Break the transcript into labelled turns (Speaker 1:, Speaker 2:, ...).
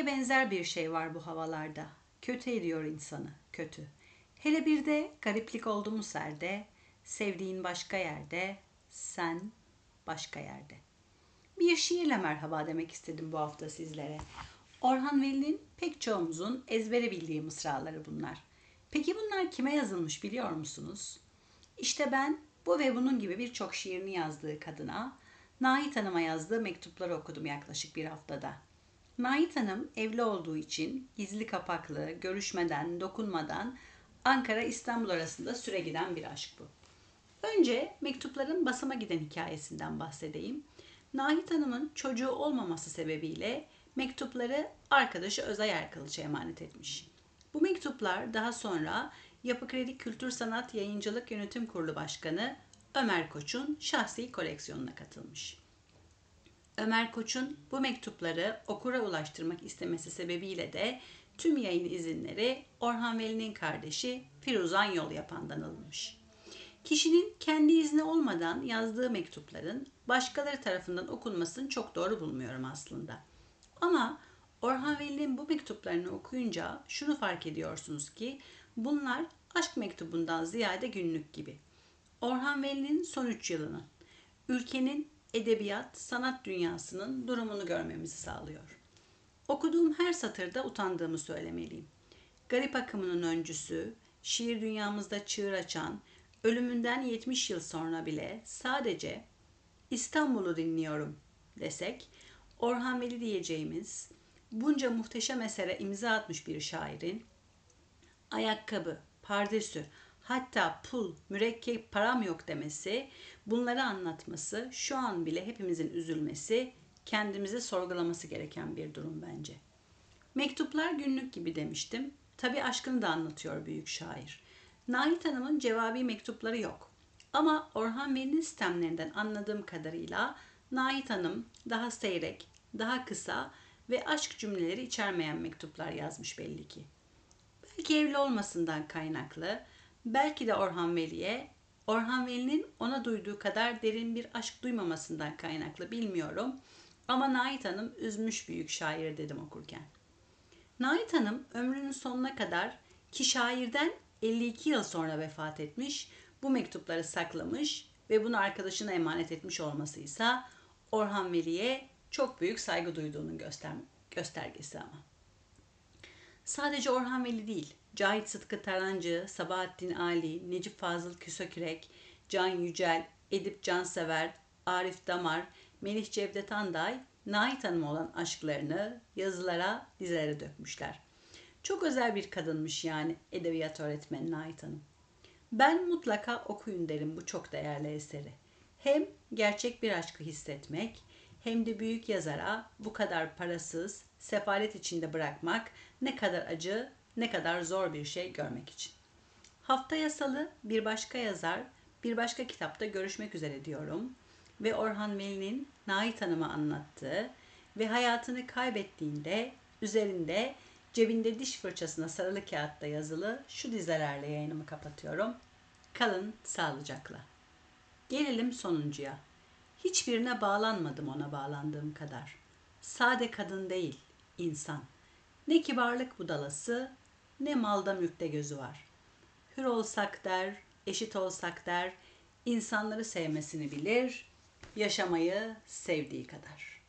Speaker 1: Kötüye benzer bir şey var bu havalarda. Kötü ediyor insanı, kötü. Hele bir de gariplik oldu mu serde, sevdiğin başka yerde, sen başka yerde. Bir şiirle merhaba demek istedim bu hafta sizlere. Orhan Veli'nin pek çoğumuzun ezbere bildiği mısraları bunlar. Peki bunlar kime yazılmış biliyor musunuz? İşte ben bu ve bunun gibi birçok şiirini yazdığı kadına Nahit Hanım'a yazdığı mektupları okudum yaklaşık bir haftada. Nahit Hanım evli olduğu için gizli kapaklı, görüşmeden, dokunmadan Ankara İstanbul arasında süre giden bir aşk bu. Önce mektupların basıma giden hikayesinden bahsedeyim. Nahit Hanım'ın çocuğu olmaması sebebiyle mektupları arkadaşı Özay Erkılıç'a emanet etmiş. Bu mektuplar daha sonra Yapı Kredi Kültür Sanat Yayıncılık Yönetim Kurulu Başkanı Ömer Koç'un şahsi koleksiyonuna katılmış. Ömer Koç'un bu mektupları okura ulaştırmak istemesi sebebiyle de tüm yayın izinleri Orhan Veli'nin kardeşi Firuzan Yol Yapan'dan alınmış. Kişinin kendi izni olmadan yazdığı mektupların başkaları tarafından okunmasını çok doğru bulmuyorum aslında. Ama Orhan Veli'nin bu mektuplarını okuyunca şunu fark ediyorsunuz ki bunlar aşk mektubundan ziyade günlük gibi. Orhan Veli'nin son 3 yılını, ülkenin edebiyat, sanat dünyasının durumunu görmemizi sağlıyor. Okuduğum her satırda utandığımı söylemeliyim. Garip akımının öncüsü, şiir dünyamızda çığır açan, ölümünden 70 yıl sonra bile sadece İstanbul'u dinliyorum desek, Orhan Veli diyeceğimiz bunca muhteşem esere imza atmış bir şairin ayakkabı, pardesü, hatta pul, mürekkep param yok demesi, bunları anlatması, şu an bile hepimizin üzülmesi, kendimizi sorgulaması gereken bir durum bence. Mektuplar günlük gibi demiştim. Tabi aşkını da anlatıyor büyük şair. Nahit Hanım'ın cevabi mektupları yok. Ama Orhan Veli'nin sistemlerinden anladığım kadarıyla Nahit Hanım daha seyrek, daha kısa ve aşk cümleleri içermeyen mektuplar yazmış belli ki. Belki evli olmasından kaynaklı, belki de Orhan Veli'ye, Orhan Veli'nin ona duyduğu kadar derin bir aşk duymamasından kaynaklı bilmiyorum. Ama Nait Hanım üzmüş büyük şair dedim okurken. Nait Hanım ömrünün sonuna kadar ki şairden 52 yıl sonra vefat etmiş, bu mektupları saklamış ve bunu arkadaşına emanet etmiş olmasıysa Orhan Veli'ye çok büyük saygı duyduğunun göster göstergesi ama. Sadece Orhan Veli değil, Cahit Sıtkı Tarancı, Sabahattin Ali, Necip Fazıl Küsökürek, Can Yücel, Edip Cansever, Arif Damar, Melih Cevdet Anday, Nait Hanım olan aşklarını yazılara, dizilere dökmüşler. Çok özel bir kadınmış yani edebiyat öğretmeni Nait Hanım. Ben mutlaka okuyun derim bu çok değerli eseri. Hem gerçek bir aşkı hissetmek hem de büyük yazara bu kadar parasız, sefalet içinde bırakmak ne kadar acı, ne kadar zor bir şey görmek için. Haftaya salı bir başka yazar, bir başka kitapta görüşmek üzere diyorum ve Orhan Veli'nin Nait Hanım'a anlattığı ve hayatını kaybettiğinde üzerinde cebinde diş fırçasına sarılı kağıtta yazılı şu dizelerle yayınımı kapatıyorum. Kalın sağlıcakla. Gelelim sonuncuya. Hiçbirine bağlanmadım ona bağlandığım kadar. Sade kadın değil, insan. Ne kibarlık budalası, ne malda mülkte gözü var. Hür olsak der, eşit olsak der, insanları sevmesini bilir, yaşamayı sevdiği kadar.''